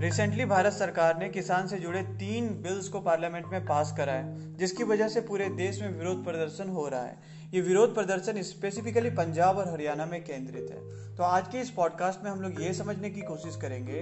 Recently Bharat सरकार ने किसान से जुड़े तीन बिल्स को पार्लियामेंट में पास करा है, जिसकी वजह से पूरे देश में विरोध प्रदर्शन हो रहा है। ये विरोध प्रदर्शन स्पेसिफिकली पंजाब और हरियाणा में केंद्रित है। तो आज के इस पॉडकास्ट में हम लोग ये समझने की कोशिश करेंगे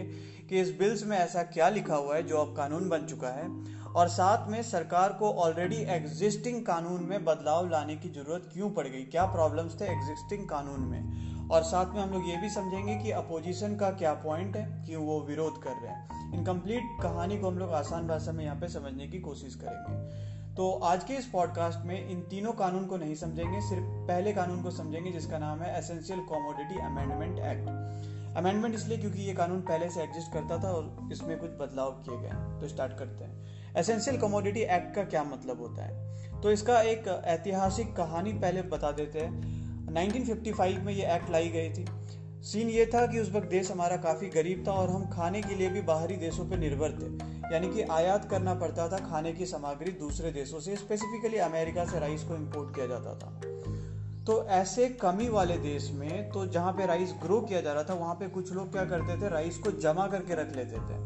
कि इस बिल्स में ऐसा क्या लिखा हुआ है जो अब कानून बन चुका है, और साथ में सरकार को ऑलरेडी एग्जिस्टिंग कानून में बदलाव लाने की ज़रूरत क्यों पड़ गई? क्या प्रॉब्लम्स थे एग्जिस्टिंग कानून में? और साथ में हम लोग ये भी समझेंगे कि अपोजिशन का क्या पॉइंट है कि वो विरोध कर रहे हैं। इनकम्प्लीट कहानी को हम लोग आसान भाषा में यहाँ पे समझने की कोशिश करेंगे। तो आज के इस पॉडकास्ट में इन तीनों कानून को नहीं समझेंगे, सिर्फ़ पहले कानून को समझेंगे, जिसका नाम है essential commodity amendment act amendment इसलिए क्योंकि ये कानून पहले से एग्जिस्ट करता था और इसमें कुछ बदलाव किए गए तो स्टार्ट करते हैं। एसेंशियल कॉमोडिटी एक्ट का क्या मतलब होता है? तो इसका एक ऐतिहासिक कहानी पहले बता देते हैं। 1955 में ये एक्ट लाई गई थी। सीन ये था कि उस वक्त देश हमारा काफ़ी गरीब था और हम खाने के लिए भी बाहरी देशों पर निर्भर थे। यानी कि आयात करना पड़ता था खाने की सामग्री दूसरे देशों से स्पेसिफिकली अमेरिका से राइस को इम्पोर्ट किया जाता था। तो ऐसे कमी वाले देश में तो जहाँ पे राइस ग्रो किया जा रहा था, वहाँ पे कुछ लोग क्या करते थे राइस को जमा करके रख लेते थे।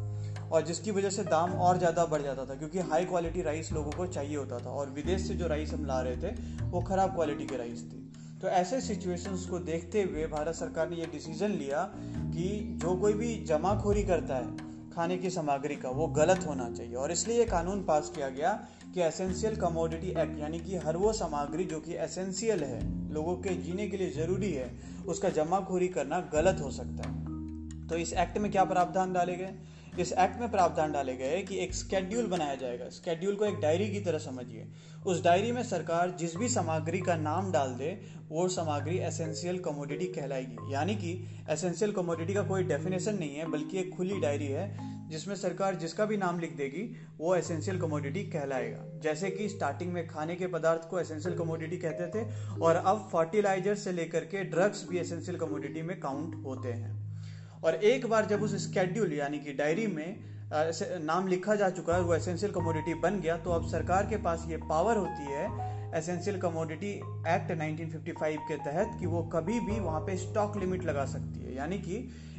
और जिसकी वजह से दाम और ज़्यादा बढ़ जाता था, क्योंकि हाई क्वालिटी राइस लोगों को चाहिए होता था। और विदेश से जो राइस हम ला रहे थे, वो ख़राब क्वालिटी की राइस थी। तो ऐसे सिचुएशंस को देखते हुए भारत सरकार ने ये डिसीज़न लिया कि जो कोई भी जमाखोरी करता है, खाने की सामग्री का, वो गलत होना चाहिए। और इसलिए ये कानून पास किया गया कि एसेंशियल कमोडिटी एक्ट यानी कि हर वो सामग्री जो कि एसेंशियल है, लोगों के जीने के लिए ज़रूरी है, उसका जमाखोरी करना गलत हो सकता है। तो इस एक्ट में क्या प्रावधान डाले गए? इस एक्ट में प्रावधान डाले गए कि एक स्केड्यूल बनाया जाएगा। स्केड्यूल को एक डायरी की तरह समझिए। उस डायरी में सरकार जिस भी सामग्री का नाम डाल दे, वो सामग्री एसेंशियल कमोडिटी कहलाएगी। यानी कि एसेंशियल कमोडिटी का कोई डेफिनेशन नहीं है, बल्कि एक खुली डायरी है, जिसमें सरकार जिसका भी नाम लिख देगी, वो एसेंशियल कमोडिटी कहलाएगा। जैसे कि स्टार्टिंग में खाने के पदार्थ को एसेंशियल कमोडिटी कहते थे, और अब फर्टिलाइज़र से लेकर के ड्रग्स भी एसेंशियल कमोडिटी में काउंट होते हैं। और एक बार जब उस स्केड्यूल यानी कि डायरी में नाम लिखा जा चुका है, वो एसेंशियल कमोडिटी बन गया तो अब सरकार के पास ये पावर होती है एसेंशियल कमोडिटी एक्ट 1955 के तहत कि वो कभी भी वहाँ पे स्टॉक लिमिट लगा सकती है। यानी कि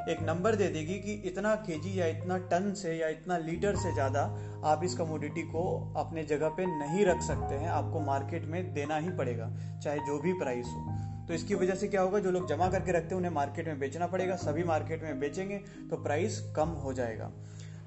एक नंबर दे देगी कि इतना केजी या इतना टन से या इतना लीटर से ज़्यादा आप इस कमोडिटी को अपने जगह पे नहीं रख सकते हैं, आपको मार्केट में देना ही पड़ेगा, चाहे जो भी प्राइस हो। तो इसकी वजह से क्या होगा? जो लोग जमा करके रखते हैं, उन्हें मार्केट में बेचना पड़ेगा, सभी मार्केट में बेचेंगे तो प्राइस कम हो जाएगा।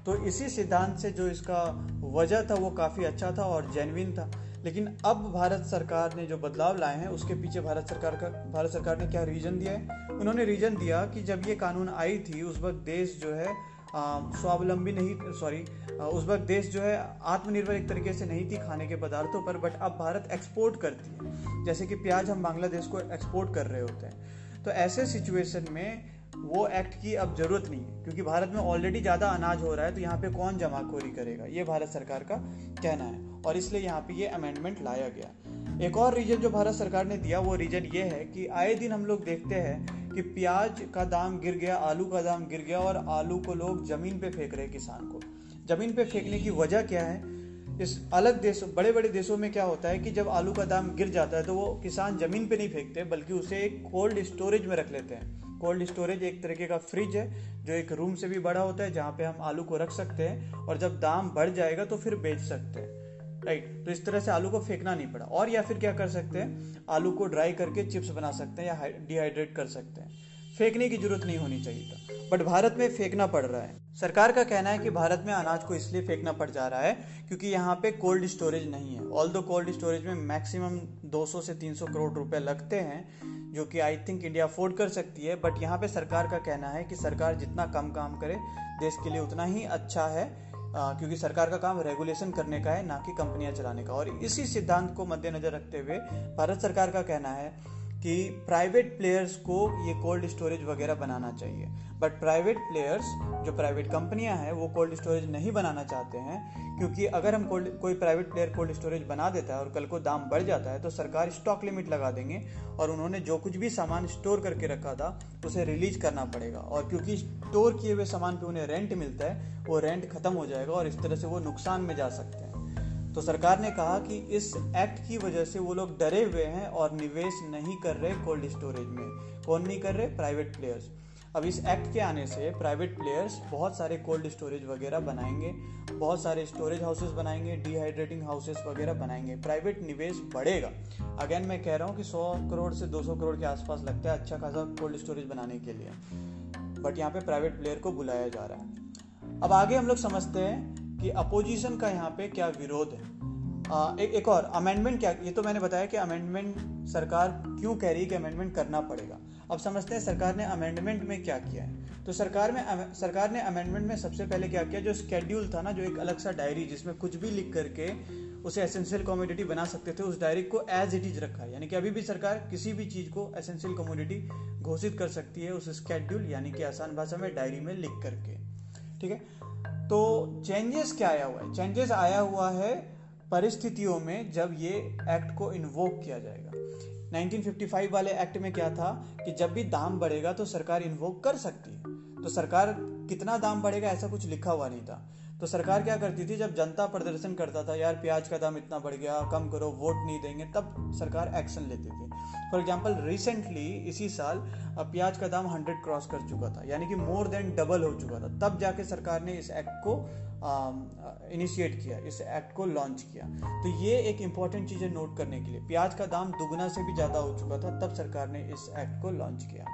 तो इसी सिद्धांत से जो इसका वजह था, वो काफ़ी अच्छा था और जेनविन था। लेकिन अब भारत सरकार ने जो बदलाव लाए हैं, उसके पीछे भारत सरकार का, भारत सरकार ने क्या रीजन दिया है? उन्होंने रीजन दिया कि जब ये कानून आई थी, उस वक्त देश जो है स्वावलंबी नहीं सॉरी उस वक्त देश जो है आत्मनिर्भर एक तरीके से नहीं थी खाने के पदार्थों पर बट अब भारत एक्सपोर्ट करती है। जैसे कि प्याज हम बांग्लादेश को एक्सपोर्ट कर रहे होते हैं। तो ऐसे सिचुएशन में वो एक्ट की अब ज़रूरत नहीं है, क्योंकि भारत में ऑलरेडी ज़्यादा अनाज हो रहा है तो यहाँ पे कौन जमाखोरी करेगा? ये भारत सरकार का कहना है, और इसलिए यहाँ पे ये अमेंडमेंट लाया गया। एक और रीजन जो भारत सरकार ने दिया, वो रीजन ये है कि आए दिन हम लोग देखते हैं कि प्याज का दाम गिर गया, आलू का दाम गिर गया और आलू को लोग ज़मीन पे फेंक रहे हैं किसान को। ज़मीन पे फेंकने की वजह क्या है? इस अलग देशों बड़े बड़े देशों में क्या होता है कि जब आलू का दाम गिर जाता है तो वो किसान ज़मीन पे नहीं फेंकते, बल्कि उसे एक कोल्ड स्टोरेज में रख लेते हैं। कोल्ड स्टोरेज एक तरीके का फ्रिज है, जो एक रूम से भी बड़ा होता है, जहाँ पे हम आलू को रख सकते हैं और जब दाम बढ़ जाएगा तो फिर बेच सकते हैं। राइट तो इस तरह से आलू को फेंकना नहीं पड़ा। और या फिर क्या कर सकते हैं? आलू को ड्राई करके चिप्स बना सकते हैं या डिहाइड्रेट कर सकते हैं। फेंकने की ज़रूरत नहीं होनी चाहिए था। बट भारत में फेंकना पड़ रहा है। सरकार का कहना है कि भारत में अनाज को इसलिए फेंकना पड़ जा रहा है क्योंकि यहाँ पे कोल्ड स्टोरेज नहीं है। ऑल दो कोल्ड स्टोरेज में मैक्सिमम 200 से 300 करोड़ रुपए लगते हैं, जो कि आई थिंक इंडिया अफोर्ड कर सकती है बट यहाँ पे सरकार का कहना है कि सरकार जितना कम काम करे, देश के लिए उतना ही अच्छा है। आ, क्योंकि सरकार का काम रेगुलेशन करने का है ना कि कंपनियाँ चलाने का। और इसी सिद्धांत को मद्देनजर रखते हुए भारत सरकार का कहना है कि प्राइवेट प्लेयर्स को ये कोल्ड स्टोरेज वगैरह बनाना चाहिए। बट प्राइवेट प्लेयर्स जो प्राइवेट कंपनियाँ हैं, वो कोल्ड स्टोरेज नहीं बनाना चाहते हैं, क्योंकि अगर हम कोल्ड कोई प्राइवेट प्लेयर कोल्ड स्टोरेज बना देता है और कल को दाम बढ़ जाता है तो सरकार स्टॉक लिमिट लगा देंगे और उन्होंने जो कुछ भी सामान स्टोर करके रखा था, उसे रिलीज़ करना पड़ेगा। और क्योंकि स्टोर किए हुए सामान पर उन्हें रेंट मिलता है, वो रेंट खत्म हो जाएगा और इस तरह से वो नुकसान में जा सकते हैं। तो सरकार ने कहा कि इस एक्ट की वजह से वो लोग डरे हुए हैं और निवेश नहीं कर रहे कोल्ड स्टोरेज में। कौन नहीं कर रहे? प्राइवेट प्लेयर्स अब इस एक्ट के आने से प्राइवेट प्लेयर्स बहुत सारे कोल्ड स्टोरेज वगैरह बनाएँगे, बहुत सारे स्टोरेज हाउसेस बनाएँगे डिहाइड्रेटिंग हाउसेस वगैरह बनाएँगे। प्राइवेट निवेश बढ़ेगा। अगेन मैं कह रहा हूँ कि 100 करोड़ से 200 करोड़ के आसपास लगता है अच्छा खासा कोल्ड स्टोरेज बनाने के लिए। बट यहाँ पे प्राइवेट प्लेयर को बुलाया जा रहा है। अब आगे हम लोग समझते हैं कि अपोजिशन का यहाँ पे क्या विरोध है? आ, एक एक और अमेंडमेंट क्या ये तो मैंने बताया कि अमेंडमेंट सरकार क्यों कह रही है कि अमेंडमेंट करना पड़ेगा। अब समझते हैं सरकार ने अमेंडमेंट में क्या किया है। तो सरकार में सरकार ने अमेंडमेंट में सबसे पहले क्या किया जो स्केड्यूल था ना जो एक अलग सा डायरी जिसमें कुछ भी लिख करके उसे एसेंशियल कमोडिटी बना सकते थे उस डायरी को एज इट इज़ रखा है। यानी कि अभी भी सरकार किसी भी चीज़ को एसेंशियल कमोडिटी घोषित कर सकती है उस स्केड्यूल यानी कि आसान भाषा में डायरी में लिख करके। ठीक है? तो चेंजेस क्या आया हुआ है? चेंजेस आया हुआ है परिस्थितियों में जब ये एक्ट को इन्वोक किया जाएगा। 1955 वाले एक्ट में क्या था कि जब भी दाम बढ़ेगा तो सरकार इन्वोक कर सकती है। तो सरकार कितना दाम बढ़ेगा ऐसा कुछ लिखा हुआ नहीं था। तो सरकार क्या करती थी, जब जनता प्रदर्शन करता था, यार प्याज का दाम इतना बढ़ गया, कम करो, वोट नहीं देंगे, तब सरकार एक्शन लेती थी। फॉर एग्ज़ाम्पल रिसेंटली इसी साल प्याज का दाम 100 क्रॉस कर चुका था, यानी कि मोर देन डबल हो चुका था। तब जाके सरकार ने इस एक्ट को इनिशिएट किया, इस एक्ट को लॉन्च किया। तो ये एक इंपॉर्टेंट चीज़ है नोट करने के लिए, प्याज का दाम दुगना से भी ज़्यादा हो चुका था, तब सरकार ने इस एक्ट को लॉन्च किया।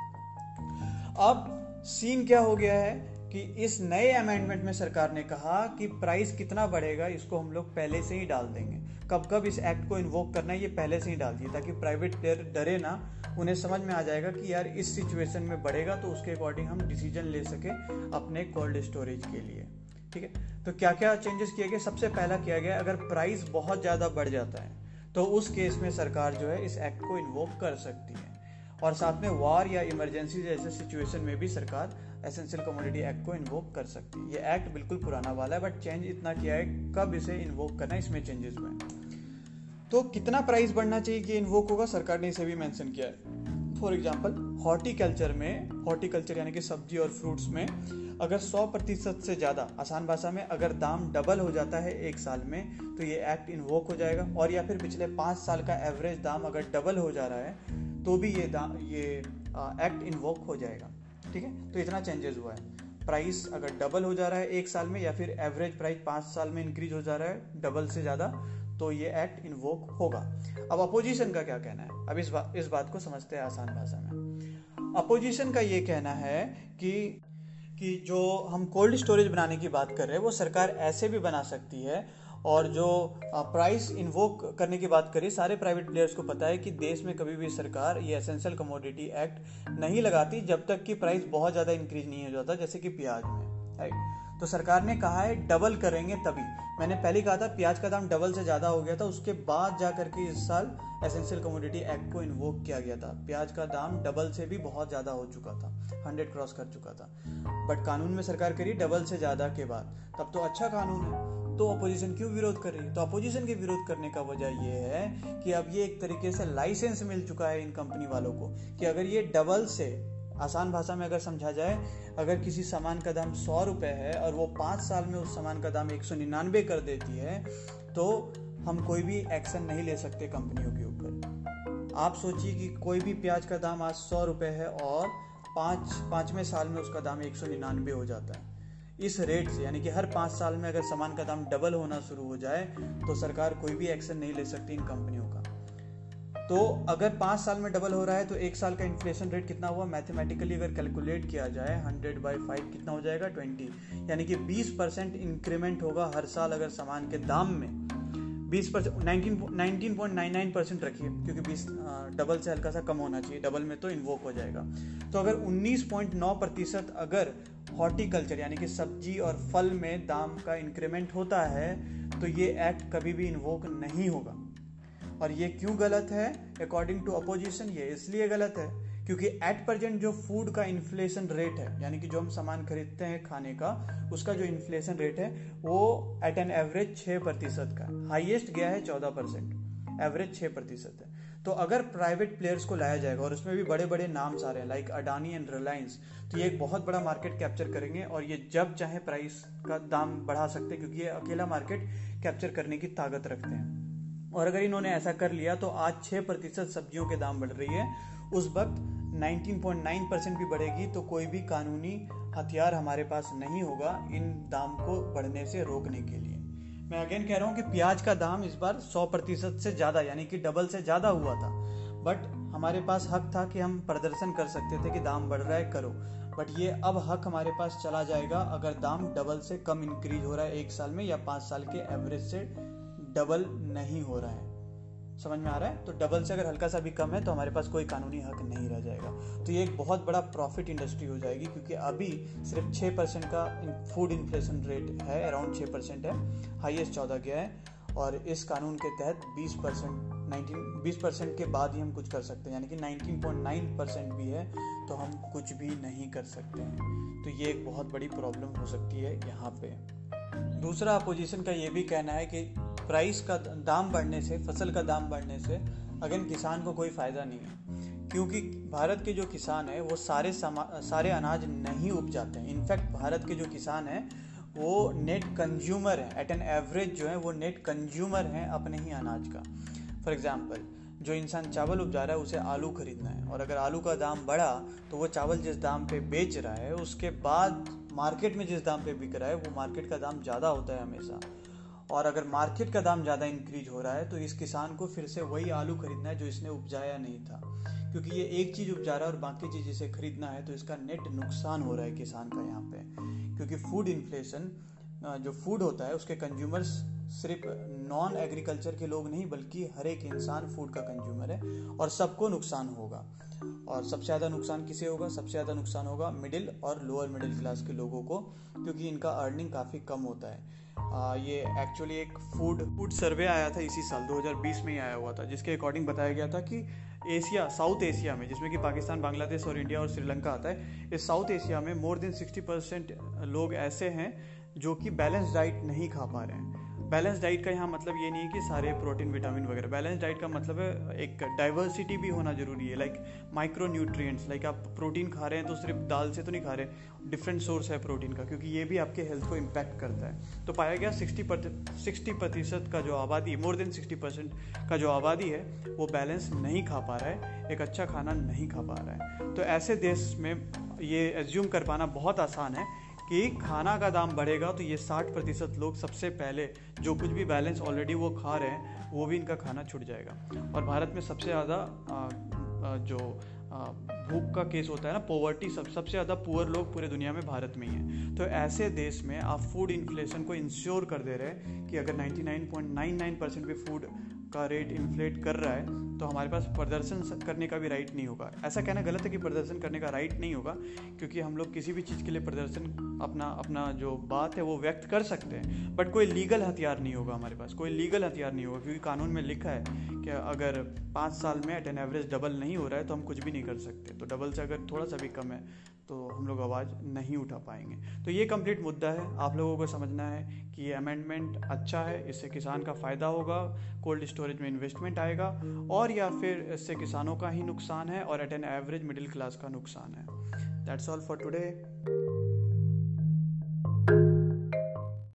अब सीन क्या हो गया है? कि इस नए अमेंडमेंट में सरकार ने कहा कि प्राइस कितना बढ़ेगा, इसको हम लोग पहले से ही डाल देंगे। कब कब इस एक्ट को इन्वोक करना है, ये पहले से ही डाल दिए, ताकि प्राइवेट प्लेयर डरे ना। उन्हें समझ में आ जाएगा कि यार इस सिचुएशन में बढ़ेगा तो उसके अकॉर्डिंग हम डिसीज़न ले सके अपने कोल्ड स्टोरेज के लिए। ठीक है? तो क्या क्या चेंजेस किए गए? सबसे पहला किया गया, अगर प्राइस बहुत ज़्यादा बढ़ जाता है तो उस केस में सरकार जो है इस एक्ट को इन्वोक कर सकती है। और साथ में वार या इमरजेंसी जैसे सिचुएशन में भी सरकार एसेंशियल कमोडिटी एक्ट को इन्वोक कर सकती है। ये एक्ट बिल्कुल पुराना वाला है बट चेंज इतना किया है, कब इसे इन्वोक करना है, इसमें चेंजेस हुए तो कितना प्राइस बढ़ना चाहिए कि इन्वोक होगा, सरकार ने इसे भी मेंशन किया है। फॉर एग्ज़ाम्पल हॉर्टिकल्चर में हॉर्टिकल्चर यानी कि सब्ज़ी और फ्रूट्स में, अगर 100 प्रतिशत से ज़्यादा, आसान भाषा में, अगर दाम डबल हो जाता है एक साल में तो ये एक्ट इन्वोक हो जाएगा। और या फिर पिछले पाँच साल का एवरेज दाम अगर डबल हो जा रहा है तो भी ये दाम ये एक्ट इन्वोक हो जाएगा। ठीक है? तो इतना चेंजेस हुआ है। प्राइस अगर डबल हो जा रहा है एक साल में या फिर एवरेज प्राइस पाँच साल में इंक्रीज हो जा रहा है डबल से ज़्यादा तो ये एक्ट इन्वोक होगा। अब अपोजिशन का क्या कहना है? अब इस बात इस बात को समझते हैं आसान भाषा में। अपोजिशन का ये कहना है कि कि जो हम कोल्ड स्टोरेज बनाने की बात कर रहे हैं, वो सरकार ऐसे भी बना सकती है और जो प्राइस इन्वोक करने की बात करें सारे प्राइवेट प्लेयर्स को पता है कि देश में कभी भी सरकार ये एसेंशियल कमोडिटी एक्ट नहीं लगाती जब तक कि प्राइस बहुत ज़्यादा इंक्रीज नहीं हो जाता, जैसे कि प्याज में राइट तो सरकार ने कहा है डबल करेंगे तभी। मैंने पहले कहा था, प्याज का दाम डबल से ज़्यादा हो गया था, उसके बाद जा करके इस साल एसेंशियल कमोडिटी एक्ट को इन्वोक किया गया था। प्याज का दाम डबल से भी बहुत ज़्यादा हो चुका था हंड्रेड क्रॉस कर चुका था। बट कानून में सरकार करी डबल से ज़्यादा के बाद। तब तो अच्छा कानून है। तो अपोजिशन क्यों विरोध कर रही है? तो अपोजिशन के विरोध करने का वजह यह है कि अब ये एक तरीके से लाइसेंस मिल चुका है इन कंपनी वालों को कि अगर ये डबल से, आसान भाषा में अगर समझा जाए, अगर किसी सामान का दाम सौ रुपये है और वो पाँच साल में उस सामान का दाम एक सौ निन्यानवे कर देती है तो हम कोई भी एक्शन नहीं ले सकते कंपनियों के ऊपर। आप सोचिए कि कोई भी प्याज का दाम आज सौ रुपये है और पाँच, पाँचवें साल में उसका दाम एक सौ निन्यानवे हो जाता है। इस रेट से, यानी कि हर पाँच साल में अगर सामान का दाम डबल होना शुरू हो जाए तो सरकार कोई भी एक्शन नहीं ले सकती इन कंपनियों का। तो अगर पाँच साल में डबल हो रहा है तो एक साल का इन्फ्लेशन रेट कितना हुआ? मैथमेटिकली अगर कैलकुलेट किया जाए हंड्रेड बाई फाइव कितना हो जाएगा? ट्वेंटी यानी कि बीस परसेंट इंक्रीमेंट होगा हर साल अगर सामान के दाम में। बीस percent nineteen point nine nine percent रखिए, क्योंकि बीस डबल से हल्का सा कम होना चाहिए डबल में तो इन्वोक हो जाएगा। तो अगर उन्नीस पॉइंट नौ प्रतिशत अगर हॉर्टिकल्चर यानी कि सब्ज़ी और फल में दाम का इंक्रीमेंट होता है तो ये एक्ट कभी भी इन्वोक नहीं होगा। और ये क्यों गलत है? अकॉर्डिंग टू अपोजिशन ये इसलिए गलत है क्योंकि एट प्रेजेंट जो फ़ूड का इन्फ्लेशन रेट है, यानी कि जो हम सामान खरीदते हैं खाने का, उसका जो इन्फ्लेशन रेट है, वो एट एन एवरेज छः प्रतिशत का हाईएस्ट गया है चौदह परसेंट। एवरेज छः प्रतिशत है। तो अगर प्राइवेट प्लेयर्स को लाया जाएगा, और उसमें भी बड़े बड़े नाम्स आ रहे हैं लाइक अडानी एंड रिलायंस तो ये एक बहुत बड़ा मार्केट कैप्चर करेंगे, और ये जब चाहे प्राइस का दाम बढ़ा सकते हैं, क्योंकि ये अकेला मार्केट कैप्चर करने की ताकत रखते हैं। और अगर इन्होंने ऐसा कर लिया तो आज छः प्रतिशत सब्जियों के दाम बढ़ रही है उस वक्त 19.9 परसेंट भी बढ़ेगी तो कोई भी कानूनी हथियार हमारे पास नहीं होगा इन दाम को बढ़ने से रोकने के लिए। मैं अगेन कह रहा हूँ कि प्याज का दाम इस बार 100 प्रतिशत से ज़्यादा, यानी कि डबल से ज़्यादा हुआ था। बट हमारे पास हक था कि हम प्रदर्शन कर सकते थे कि दाम बढ़ रहा है, करो। बट ये अब हक हमारे पास चला जाएगा अगर दाम डबल से कम इंक्रीज हो रहा है एक साल में या पाँच साल के एवरेज से डबल नहीं हो रहा है। समझ में आ रहा है? तो डबल से अगर हल्का सा भी कम है तो हमारे पास कोई कानूनी हक नहीं रह जाएगा। तो ये एक बहुत बड़ा प्रॉफिट इंडस्ट्री हो जाएगी, क्योंकि अभी सिर्फ़ छः परसेंट का फ़ूड इन्फ्लेशन रेट है अराउंड छः परसेंट है हाईएस्ट चौदह गया है, और इस कानून के तहत 20 परसेंट नाइनटीन बीस परसेंट के बाद ही हम कुछ कर सकते हैं। यानी कि 19.9 परसेंट भी है तो हम कुछ भी नहीं कर सकते हैं। तो ये एक बहुत बड़ी प्रॉब्लम हो सकती है यहाँ पे। दूसरा अपोजिशन का ये भी कहना है कि प्राइस का दाम बढ़ने से, फ़सल का दाम बढ़ने से अगेन किसान को कोई फ़ायदा नहीं है। क्योंकि भारत के जो किसान हैं, वो सारे सारे अनाज नहीं उपजाते हैं। इनफैक्ट भारत के जो किसान हैं, वो नेट कंज्यूमर हैं। एट एन एवरेज जो है, वो नेट कंज्यूमर हैं अपने ही अनाज का। फॉर एग्ज़ाम्पल जो इंसान चावल उपजा रहा है, उसे आलू खरीदना है। और अगर आलू का दाम बढ़ा तो वो चावल जिस दाम पे बेच रहा है, उसके बाद मार्केट में जिस दाम पे बिक रहा है, वो मार्केट का दाम ज़्यादा होता है हमेशा। और अगर मार्केट का दाम ज़्यादा इंक्रीज हो रहा है तो इस किसान को फिर से वही आलू खरीदना है जो इसने उपजाया नहीं था। क्योंकि ये एक चीज़ उपजा रहा है और बाकी चीज़ इसे खरीदना है तो इसका नेट नुकसान हो रहा है किसान का यहाँ पे। क्योंकि फ़ूड इन्फ्लेशन जो फ़ूड होता है, उसके कंज्यूमर्स सिर्फ़ नॉन एग्रीकल्चर के लोग नहीं, बल्कि हर एक इंसान फ़ूड का कंज्यूमर है, और सबको नुकसान होगा। और सबसे ज़्यादा नुकसान किसे होगा? सबसे ज़्यादा नुकसान होगा मिडिल और लोअर मिडिल क्लास के लोगों को, क्योंकि इनका अर्निंग काफ़ी कम होता है। ये एक्चुअली एक फ़ूड फ़ूड सर्वे आया था इसी साल 2020 में ही आया हुआ था, जिसके अकॉर्डिंग बताया गया था कि एशिया साउथ एशिया में, जिसमें कि पाकिस्तान, बांग्लादेश और इंडिया और श्रीलंका आता है, इस साउथ एशिया में मोर देन 60 परसेंट लोग ऐसे हैं जो कि बैलेंस डाइट नहीं खा पा रहे हैं। बैलेंस डाइट का यहाँ मतलब ये नहीं है कि सारे प्रोटीन, विटामिन वगैरह। बैलेंस डाइट का मतलब है एक डाइवर्सिटी भी होना ज़रूरी है लाइक माइक्रो न्यूट्रिएंट्स लाइक आप प्रोटीन खा रहे हैं तो सिर्फ़ दाल से तो नहीं खा रहे डिफरेंट सोर्स है प्रोटीन का, क्योंकि ये भी आपके हेल्थ को इम्पैक्ट करता है। तो पाया गया सिक्सटी सिक्सटी प्रतिशत का जो आबादी मोर देन सिक्सटी परसेंट का जो आबादी है, वो बैलेंस नहीं खा पा रहा है, एक अच्छा खाना नहीं खा पा रहा है। तो ऐसे देश में ये एज्यूम कर पाना बहुत आसान है कि खाना का दाम बढ़ेगा तो ये साठ प्रतिशत लोग सबसे पहले जो कुछ भी बैलेंस ऑलरेडी वो खा रहे हैं, वो भी इनका खाना छूट जाएगा। और भारत में सबसे ज़्यादा जो भूख का केस होता है ना पोवर्टी सब, सबसे ज़्यादा पुअर लोग पूरे दुनिया में भारत में ही हैं। तो ऐसे देश में आप फ़ूड इन्फ्लेशन को इंश्योर कर दे रहे हैं कि अगर 99.99 परसेंट भी फ़ूड का रेट इन्फ्लेट कर रहा है तो हमारे पास प्रदर्शन करने का भी राइट नहीं होगा। ऐसा कहना गलत है कि प्रदर्शन करने का राइट नहीं होगा, क्योंकि हम लोग किसी भी चीज़ के लिए प्रदर्शन अपना अपना जो बात है वो व्यक्त कर सकते हैं बट कोई लीगल हथियार नहीं होगा हमारे पास, कोई लीगल हथियार नहीं होगा, क्योंकि कानून में लिखा है कि अगर पाँच साल में एट एन एवरेज डबल नहीं हो रहा है तो हम कुछ भी नहीं कर सकते। तो डबल से अगर थोड़ा सा भी कम है तो हम लोग आवाज़ नहीं उठा पाएँगे। तो ये कंप्लीट मुद्दा है। आप लोगों को समझना है कि ये अमेंडमेंट अच्छा है, इससे किसान का फ़ायदा होगा कोल्ड स्टोरेज में इन्वेस्टमेंट आएगा, और या फिर इससे किसानों का ही नुकसान है, और at an average middle class का नुकसान है। That's all for today